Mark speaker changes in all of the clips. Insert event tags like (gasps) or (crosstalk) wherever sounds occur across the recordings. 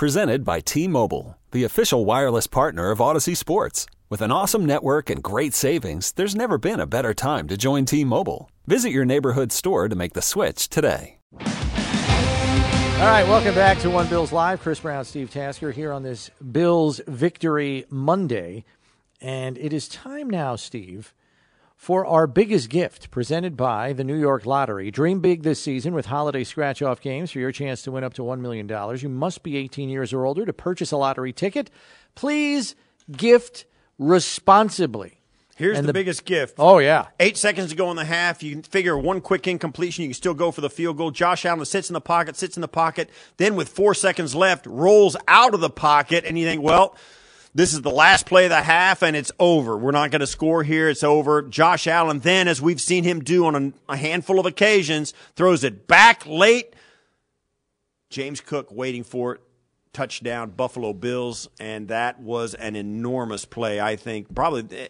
Speaker 1: presented by T Mobile, the official wireless partner of Audacy Sports. With an awesome network and great savings, there's never been a better time to join T Mobile. Visit your neighborhood store to make the switch today.
Speaker 2: All right, welcome back to One Bills Live. Chris Brown, Steve Tasker here on this Bills Victory Monday. And it is time now, Steve, for our biggest gift presented by the New York Lottery. Dream big this season with holiday scratch off games for your chance to win up to $1 million. You must be 18 years or older to purchase a lottery ticket. Please gift responsibly.
Speaker 3: Here's the,
Speaker 2: the-
Speaker 3: biggest gift.
Speaker 2: Oh, yeah.
Speaker 3: Eight seconds to go in the half. You can figure one quick incompletion. You can still go for the field goal. Josh Allen sits in the pocket, sits in the pocket. Then with four seconds left, rolls out of the pocket, and you think, well, this is the last play of the half, and it's over. We're not going to score here. It's over. Josh Allen then, as we've seen him do on a, a handful of occasions, throws it back late. James Cook waiting for it. Touchdown, Buffalo Bills, and that was an enormous play. I think probably eh,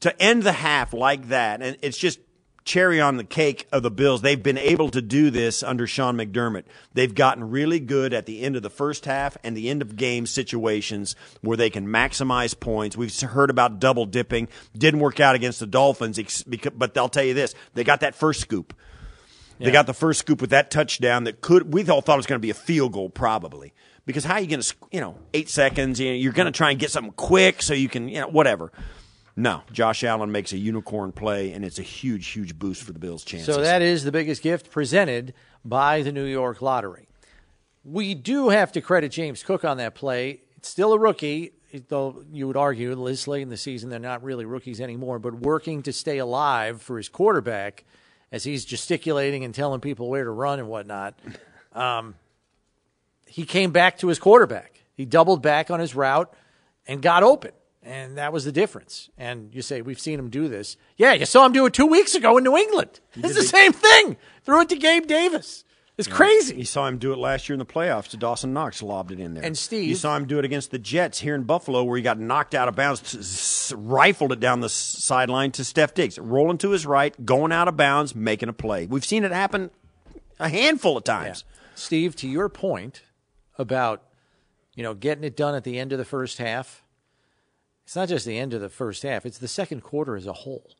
Speaker 3: to end the half like that, and it's just cherry on the cake of the Bills. They've been able to do this under Sean McDermott. They've gotten really good at the end of the first half and the end of game situations where they can maximize points. We've heard about double dipping. Didn't work out against the Dolphins, but I'll tell you this: they got that first scoop. They got the first scoop with that touchdown that could we all thought it was going to be a field goal probably because how are you going to you know eight seconds you know, you're going to try and get something quick so you can you know whatever. No, Josh Allen makes a unicorn play and it's a huge huge boost for the Bills' chances.
Speaker 2: So that is the biggest gift presented by the New York Lottery. We do have to credit James Cook on that play. It's still a rookie, though you would argue this late in the season they're not really rookies anymore, but working to stay alive for his quarterback as he's gesticulating and telling people where to run and whatnot. (laughs) Um, he came back to his quarterback. He doubled back on his route and got open. And that was the difference. And you say, we've seen him do this. Yeah, you saw him do it two weeks ago in New England. It's the same thing. Threw it to Gabe Davis. It's crazy.
Speaker 3: You saw him do it last year in the playoffs to Dawson Knox, lobbed it in there.
Speaker 2: And Steve-
Speaker 3: you saw him do it against the Jets here in Buffalo, where he got knocked out of bounds, rifled it down the sideline to Steph Diggs, rolling to his right, going out of bounds, making a play. We've seen it happen a handful of times.
Speaker 2: Steve, to your point about, you know, getting it done at the end of the first half, it's not just the end of the first half, it's the second quarter as a whole.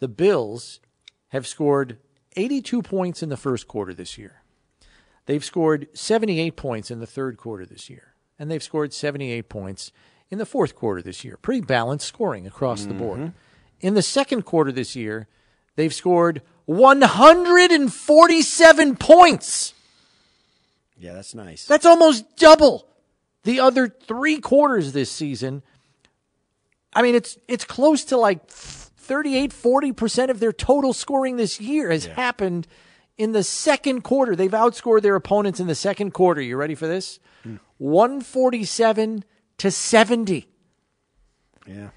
Speaker 2: The Bills have scored 82 points in the first quarter this year. They've scored 78 points in the third quarter this year. And they've scored 78 points in the fourth quarter this year. Pretty balanced scoring across the board. Mm-hmm. In the second quarter this year, they've scored 147 points.
Speaker 3: Yeah, that's nice.
Speaker 2: That's almost double the other three quarters this season. I mean, it's it's close to like 38, 40% of their total scoring this year has happened in the second quarter. They've outscored their opponents in the second quarter. You ready for this? 147 to 70.
Speaker 3: yeah.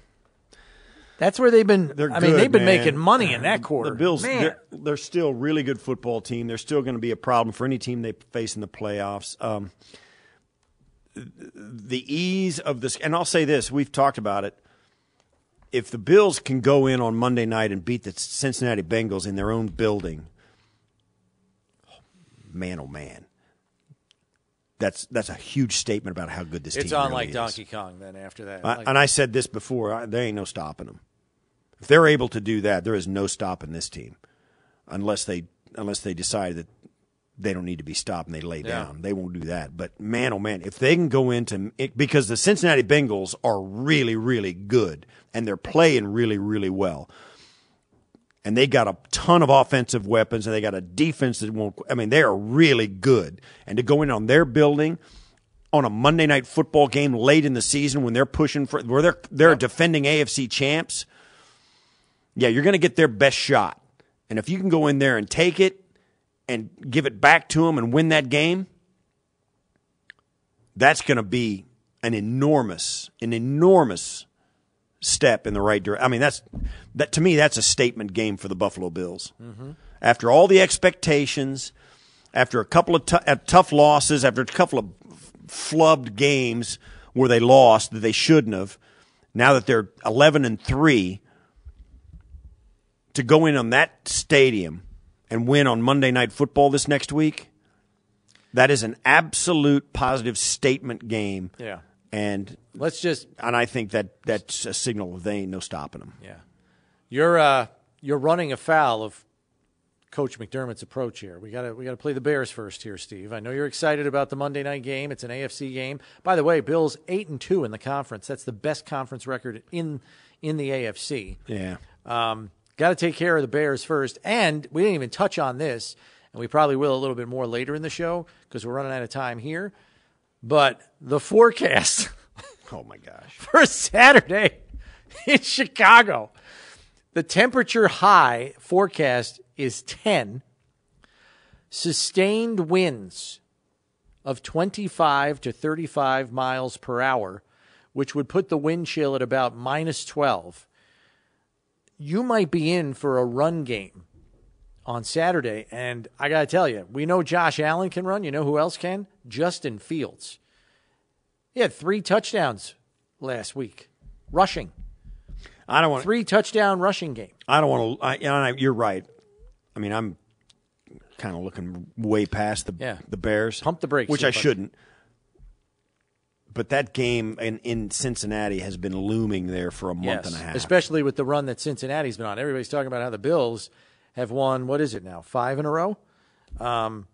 Speaker 2: That's where they've been.
Speaker 3: They're
Speaker 2: I mean, they've been
Speaker 3: man.
Speaker 2: making money in that quarter.
Speaker 3: The Bills,
Speaker 2: Man.
Speaker 3: they're, they're still a really good football team. They're still going to be a problem for any team they face in the playoffs. Um, the ease of this, and I'll say this: we've talked about it. If the Bills can go in on Monday night and beat the Cincinnati Bengals in their own building, man, oh man, that's that's a huge statement about how good this
Speaker 2: it's
Speaker 3: team It's
Speaker 2: on
Speaker 3: really
Speaker 2: like
Speaker 3: is.
Speaker 2: Donkey Kong then after that.
Speaker 3: I,
Speaker 2: Like-
Speaker 3: and I said this before. I, there ain't no stopping them. If they're able to do that, there is no stopping this team, unless they unless they decide that they don't need to be stopped and they lay down. They won't do that. But man, oh man, if they can go into it, because the Cincinnati Bengals are really really good and they're playing really really well. And they got a ton of offensive weapons, and they got a defense that won't. I mean, they are really good. And to go in on their building, on a Monday night football game late in the season when they're pushing for where they're they're defending AFC champs. Yeah, you're going to get their best shot. And if you can go in there and take it and give it back to them and win that game, that's going to be an enormous an enormous step in the right direction. I mean, that's that to me that's a statement game for the Buffalo Bills. After all the expectations, after a couple of tou- uh, tough losses, after a couple of flubbed games where they lost that they shouldn't have, now that they're 11 and 3 to go in on that stadium and win on Monday night football this next week. That is an absolute positive statement game.
Speaker 2: Yeah.
Speaker 3: And
Speaker 2: Let's just
Speaker 3: and I think that that's a signal they ain't no stopping them.
Speaker 2: Yeah, you're uh, you're running afoul of Coach McDermott's approach here. We got to we got to play the Bears first here, Steve. I know you're excited about the Monday night game. It's an AFC game. By the way, Bills eight and two in the conference. That's the best conference record in in the AFC.
Speaker 3: Yeah.
Speaker 2: Um, got to take care of the Bears first. And we didn't even touch on this, and we probably will a little bit more later in the show because we're running out of time here. But the forecast (laughs)
Speaker 3: Oh my gosh.
Speaker 2: for Saturday in Chicago, the temperature high forecast is 10. Sustained winds of 25 to 35 miles per hour, which would put the wind chill at about minus 12 you might be in for a run game on Saturday. And I got to tell you, we know Josh Allen can run. You know who else can? Justin Fields. He had three touchdowns last week, rushing.
Speaker 3: I don't want
Speaker 2: Three touchdown rushing game.
Speaker 3: I don't want to. I, you know, I, you're right. I mean, I'm kind of looking way past the
Speaker 2: Yeah.
Speaker 3: the Bears.
Speaker 2: Pump the brakes
Speaker 3: which I shouldn't. But that game in, in Cincinnati has been looming there for a month and a half.
Speaker 2: Especially with the run that Cincinnati's been on. Everybody's talking about how the Bills have won, what is it now, five in a row?
Speaker 3: Um,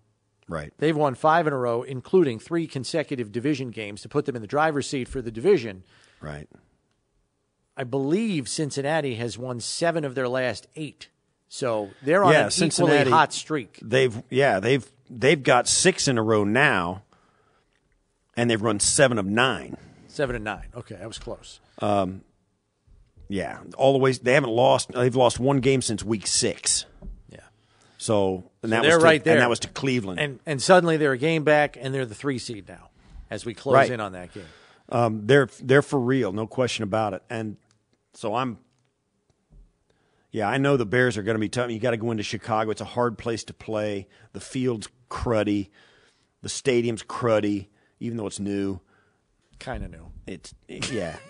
Speaker 3: right.
Speaker 2: They've won five in a row, including three consecutive division games to put them in the driver's seat for the division.
Speaker 3: Right.
Speaker 2: I believe Cincinnati has won seven of their last eight. So they're on
Speaker 3: Yeah,
Speaker 2: an equally hot streak.
Speaker 3: They've yeah they've they've got six in a row now, and they've run seven of nine.
Speaker 2: Seven and nine. Okay, that was close.
Speaker 3: Um, Yeah, all the ways They haven't lost. They've lost one game since week six.
Speaker 2: Yeah.
Speaker 3: So and that
Speaker 2: they're
Speaker 3: was to,
Speaker 2: right there.
Speaker 3: and that was to Cleveland.
Speaker 2: And and suddenly they're a game back and they're the three seed now as we close
Speaker 3: Right.
Speaker 2: in on that game.
Speaker 3: Um, they're they're for real, no question about it. And so I'm. Yeah, I know the Bears are going to be tough. You got to go into Chicago. It's a hard place to play. The field's cruddy, the stadium's cruddy, even though it's new.
Speaker 2: Kind of new.
Speaker 3: It's yeah. (laughs)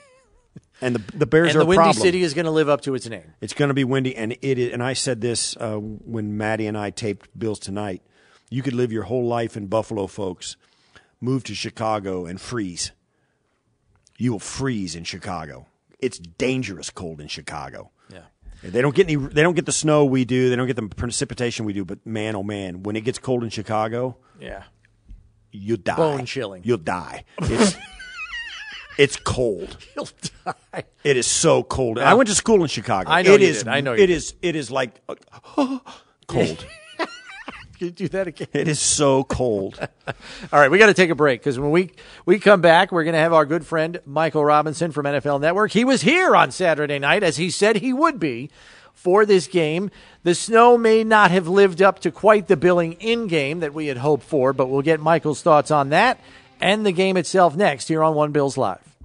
Speaker 3: And the the Bears
Speaker 2: And
Speaker 3: are
Speaker 2: the Windy
Speaker 3: problem.
Speaker 2: City is going to live up to its name.
Speaker 3: It's going to be windy, and it is. And I said this uh, when Maddie and I taped Bills tonight. You could live your whole life in Buffalo, folks. Move to Chicago and freeze. You will freeze in Chicago. It's dangerous cold in Chicago.
Speaker 2: Yeah.
Speaker 3: They don't get any. They don't get the snow we do. They don't get the precipitation we do. But man, oh man, when it gets cold in Chicago,
Speaker 2: Yeah.
Speaker 3: You die.
Speaker 2: Bone chilling.
Speaker 3: You'll die. It's, (laughs) it's cold.
Speaker 2: You'll die.
Speaker 3: It is so cold. I went to school in Chicago.
Speaker 2: I know
Speaker 3: It
Speaker 2: you
Speaker 3: is-
Speaker 2: did. I know you
Speaker 3: It is. It is like uh, (gasps) cold.
Speaker 2: Can (laughs) you do that again?
Speaker 3: it is so cold. (laughs)
Speaker 2: All right, we got to take a break because when we we come back, we're going to have our good friend Michael Robinson from NFL Network. He was here on Saturday night, as he said he would be for this game. The snow may not have lived up to quite the billing in game that we had hoped for, but we'll get Michael's thoughts on that and the game itself next here on One Bills Live.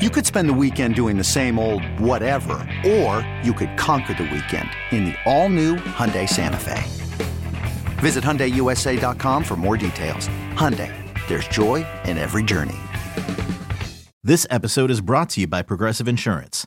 Speaker 4: You could spend the weekend doing the same old whatever, or you could conquer the weekend in the all-new Hyundai Santa Fe. Visit HyundaiUSA.com for more details. Hyundai, there's joy in every journey.
Speaker 5: This episode is brought to you by Progressive Insurance.